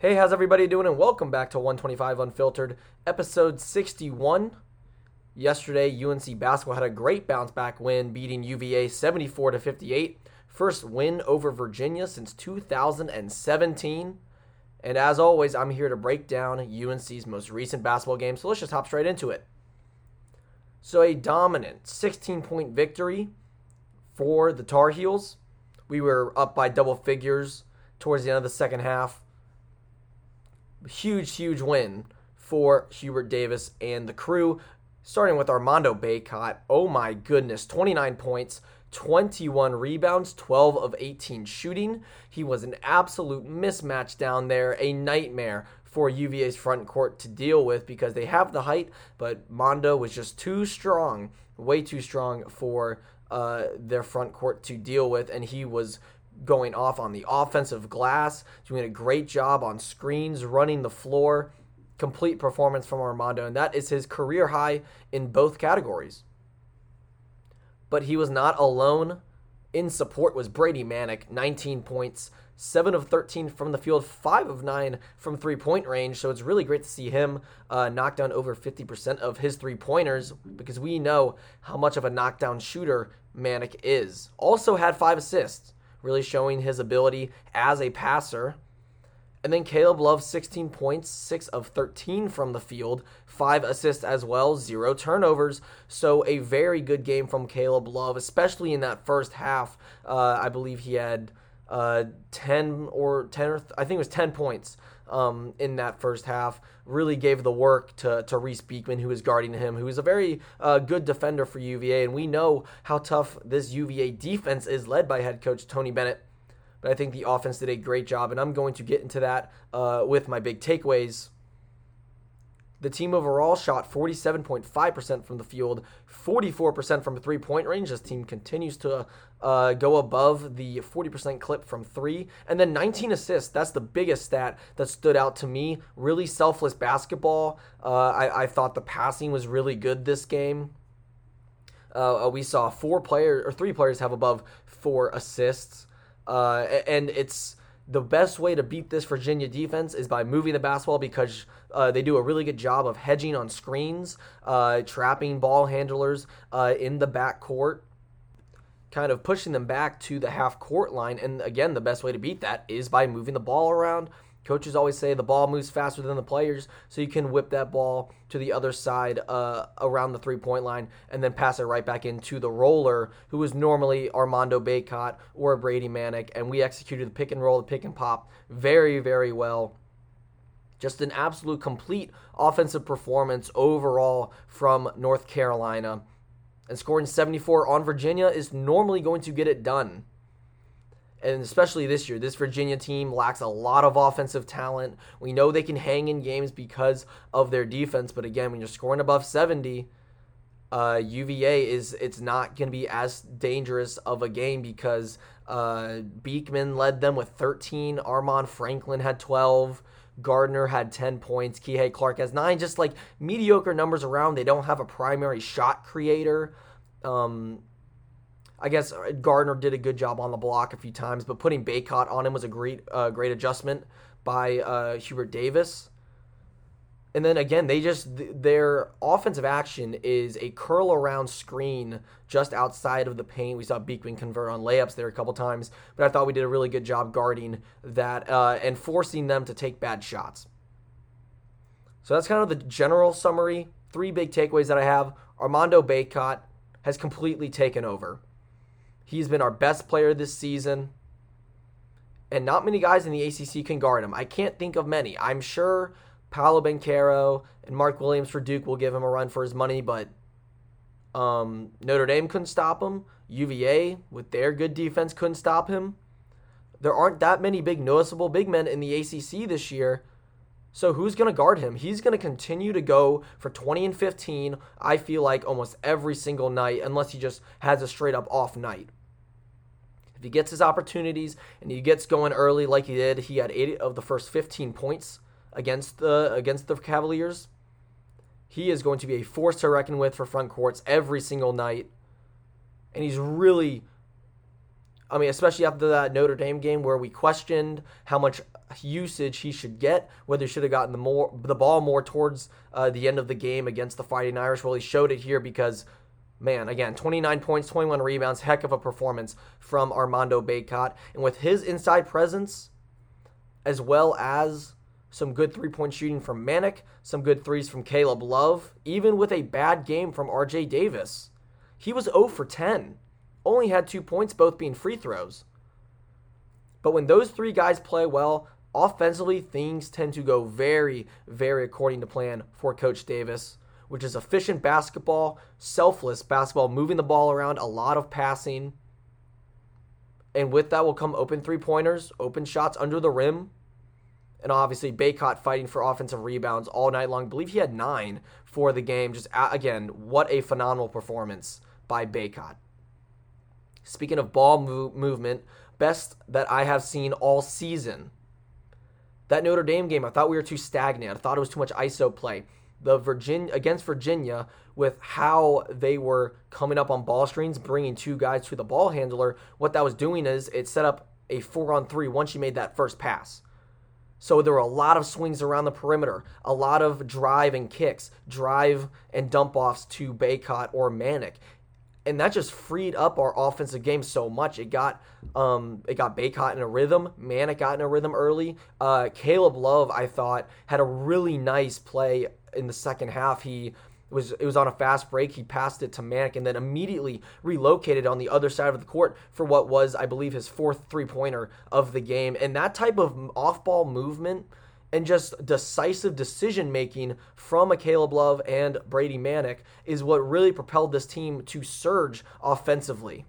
Hey, how's everybody doing? And welcome back to 125 Unfiltered, episode 61. Yesterday, UNC basketball had a great bounce back win, beating UVA 74 to 58. First win over Virginia since 2017. And as always, I'm here to break down UNC's most recent basketball game. So let's just hop straight into it. So, a dominant 16 point victory for the Tar Heels. We were up by double figures towards the end of the second half huge, huge win for Hubert Davis and the crew. Starting with Armando Bacot. Oh my goodness, 29 points, 21 rebounds, 12 of 18 shooting. He was an absolute mismatch down there, a nightmare for UVA's front court to deal with because they have the height, but Mondo was just too strong, way too strong for uh, their front court to deal with, and he was going off on the offensive glass, doing a great job on screens, running the floor. Complete performance from Armando, and that is his career high in both categories. But he was not alone. In support was Brady Manek, 19 points, 7 of 13 from the field, 5 of 9 from three point range. So it's really great to see him uh, knock down over 50% of his three pointers because we know how much of a knockdown shooter Manek is. Also had 5 assists really showing his ability as a passer. And then Caleb Love, 16 points, 6 of 13 from the field, 5 assists as well, 0 turnovers. So a very good game from Caleb Love, especially in that first half. Uh, I believe he had uh, 10 or 10 or th- I think it was 10 points um, in that first half. Really gave the work to, to Reece Beekman, who is guarding him, who is a very uh, good defender for UVA. And we know how tough this UVA defense is, led by head coach Tony Bennett. But I think the offense did a great job, and I'm going to get into that uh, with my big takeaways the team overall shot 47.5% from the field, 44% from three point range. This team continues to uh, go above the 40% clip from three. And then 19 assists. That's the biggest stat that stood out to me. Really selfless basketball. Uh, I, I, thought the passing was really good this game. Uh, we saw four players or three players have above four assists. Uh, and it's the best way to beat this Virginia defense is by moving the basketball because uh, they do a really good job of hedging on screens, uh, trapping ball handlers uh, in the back court, kind of pushing them back to the half court line. And again, the best way to beat that is by moving the ball around, Coaches always say the ball moves faster than the players, so you can whip that ball to the other side uh, around the three point line and then pass it right back into the roller, who is normally Armando Bacot or Brady Manek. And we executed the pick and roll, the pick and pop very, very well. Just an absolute complete offensive performance overall from North Carolina. And scoring 74 on Virginia is normally going to get it done and especially this year, this Virginia team lacks a lot of offensive talent. We know they can hang in games because of their defense, but again, when you're scoring above 70, uh, UVA is it's not going to be as dangerous of a game because uh, Beekman led them with 13, Armaan Franklin had 12. Gardner had 10 points. Kihei Clark has nine. Just like mediocre numbers around. They don't have a primary shot creator. Um, I guess uh, Gardner did a good job on the block a few times, but putting Bacot on him was a great, uh, great adjustment by uh, Hubert Davis. And then again, they just their offensive action is a curl around screen just outside of the paint. We saw Beekman convert on layups there a couple times, but I thought we did a really good job guarding that uh, and forcing them to take bad shots. So that's kind of the general summary. Three big takeaways that I have: Armando Bacot has completely taken over. He's been our best player this season. And not many guys in the ACC can guard him. I can't think of many. I'm sure Paolo Banchero and Mark Williams for Duke will give him a run for his money, but um, Notre Dame couldn't stop him. UVA, with their good defense, couldn't stop him. There aren't that many big, noticeable big men in the ACC this year. So who's going to guard him? He's going to continue to go for 20 and 15, I feel like, almost every single night, unless he just has a straight up off night. If he gets his opportunities and he gets going early like he did, he had eight of the first 15 points against the against the Cavaliers. He is going to be a force to reckon with for front courts every single night. And he's really I mean, especially after that Notre Dame game where we questioned how much usage he should get, whether he should have gotten the more the ball more towards uh, the end of the game against the Fighting Irish. Well, he showed it here because, man, again, 29 points, 21 rebounds, heck of a performance from Armando Bacot. and with his inside presence, as well as some good three point shooting from Manek, some good threes from Caleb Love, even with a bad game from RJ Davis. He was 0 for 10, only had two points, both being free throws. But when those three guys play well, offensively, things tend to go very, very according to plan for Coach Davis, which is efficient basketball, selfless basketball, moving the ball around, a lot of passing. And with that will come open three pointers, open shots under the rim. And obviously, Bacot fighting for offensive rebounds all night long. I believe he had nine for the game. Just again, what a phenomenal performance by Bacot. Speaking of ball move- movement, best that I have seen all season. That Notre Dame game, I thought we were too stagnant. I thought it was too much ISO play. The Virginia against Virginia, with how they were coming up on ball screens, bringing two guys to the ball handler, what that was doing is it set up a four on three once you made that first pass. So there were a lot of swings around the perimeter, a lot of drive and kicks, drive and dump offs to Bacot or Manek. and that just freed up our offensive game so much. It got um, it got Bacot in a rhythm. Manek got in a rhythm early. Uh, Caleb Love, I thought, had a really nice play in the second half. He was it was on a fast break. He passed it to Manek and then immediately relocated on the other side of the court for what was, I believe, his fourth three pointer of the game. And that type of off ball movement and just decisive decision making from a Caleb Love and Brady Manek is what really propelled this team to surge offensively.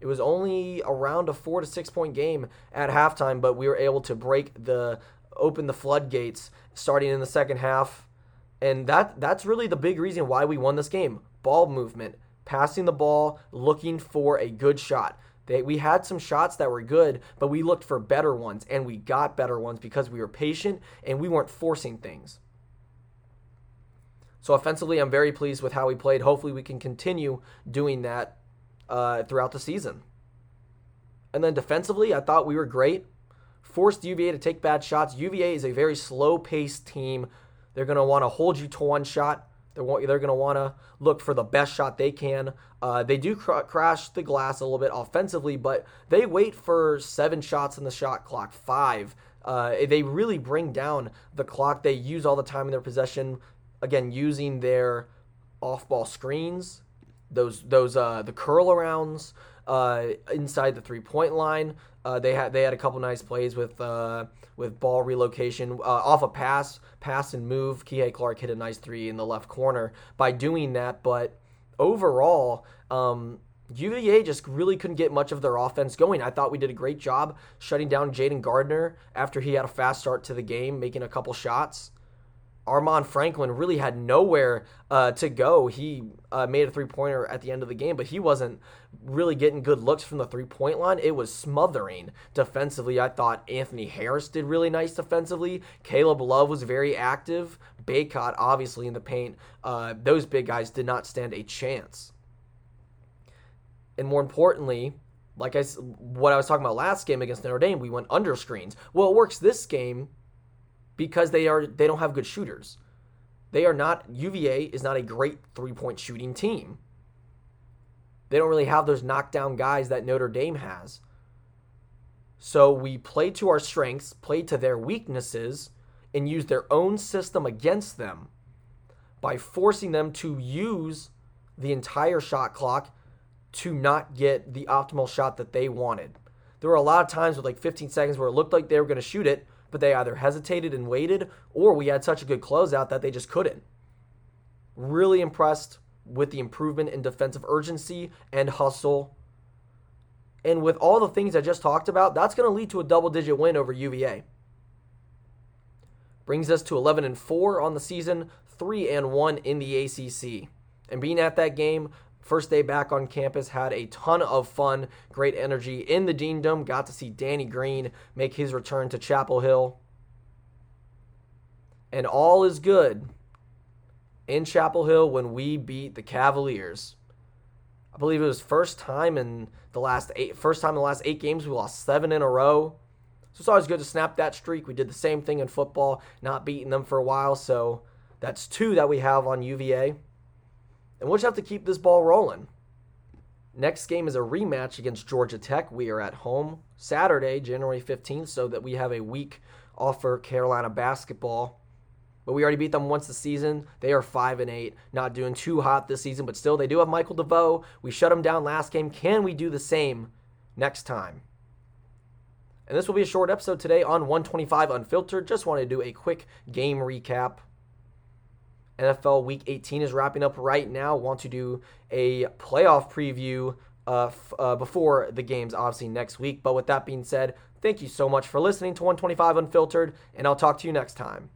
It was only around a four to six point game at halftime, but we were able to break the open the floodgates starting in the second half. And that that's really the big reason why we won this game. Ball movement, passing the ball, looking for a good shot. They, we had some shots that were good, but we looked for better ones, and we got better ones because we were patient and we weren't forcing things. So offensively, I'm very pleased with how we played. Hopefully, we can continue doing that uh, throughout the season. And then defensively, I thought we were great. Forced UVA to take bad shots. UVA is a very slow-paced team. They're going to want to hold you to one shot. They're, they're going to want to look for the best shot they can. Uh, they do cr- crash the glass a little bit offensively, but they wait for seven shots in the shot clock, five. Uh, they really bring down the clock. They use all the time in their possession. Again, using their off-ball screens, those those uh, the curl arounds uh, inside the three-point line. Uh, they had they had a couple nice plays with uh, with ball relocation uh, off a pass, pass and move. Kihei Clark hit a nice three in the left corner by doing that. But overall, um, UVA just really couldn't get much of their offense going. I thought we did a great job shutting down Jayden Gardner after he had a fast start to the game, making a couple shots. Armaan Franklin really had nowhere uh, to go. He uh, made a three pointer at the end of the game, but he wasn't really getting good looks from the three point line. It was smothering defensively. I thought Anthony Harris did really nice defensively. Caleb Love was very active. Bacot, obviously, in the paint. Uh, those big guys did not stand a chance. And more importantly, like I what I was talking about last game against Notre Dame, we went under screens. Well, it works this game because they are they don't have good shooters. They are not UVA is not a great three-point shooting team. They don't really have those knockdown guys that Notre Dame has. So we play to our strengths, play to their weaknesses, and use their own system against them by forcing them to use the entire shot clock to not get the optimal shot that they wanted. There were a lot of times with like 15 seconds where it looked like they were going to shoot it, but they either hesitated and waited, or we had such a good closeout that they just couldn't. Really impressed with the improvement in defensive urgency and hustle. And with all the things I just talked about, that's going to lead to a double digit win over UVA. Brings us to 11 and 4 on the season, 3 and 1 in the ACC. And being at that game, First day back on campus, had a ton of fun, great energy in the Dean Dome. Got to see Danny Green make his return to Chapel Hill. And all is good in Chapel Hill when we beat the Cavaliers. I believe it was first time in the last eight first time in the last eight games we lost seven in a row. So it's always good to snap that streak. We did the same thing in football, not beating them for a while. So that's two that we have on UVA. And we'll just have to keep this ball rolling. Next game is a rematch against Georgia Tech. We are at home Saturday, January 15th, so that we have a week off for Carolina basketball. But we already beat them once this season. They are five and eight, not doing too hot this season, but still they do have Michael DeVoe. We shut them down last game. Can we do the same next time? And this will be a short episode today on 125 Unfiltered. Just want to do a quick game recap. NFL Week 18 is wrapping up right now. Want to do a playoff preview uh, f- uh, before the games, obviously, next week. But with that being said, thank you so much for listening to 125 Unfiltered, and I'll talk to you next time.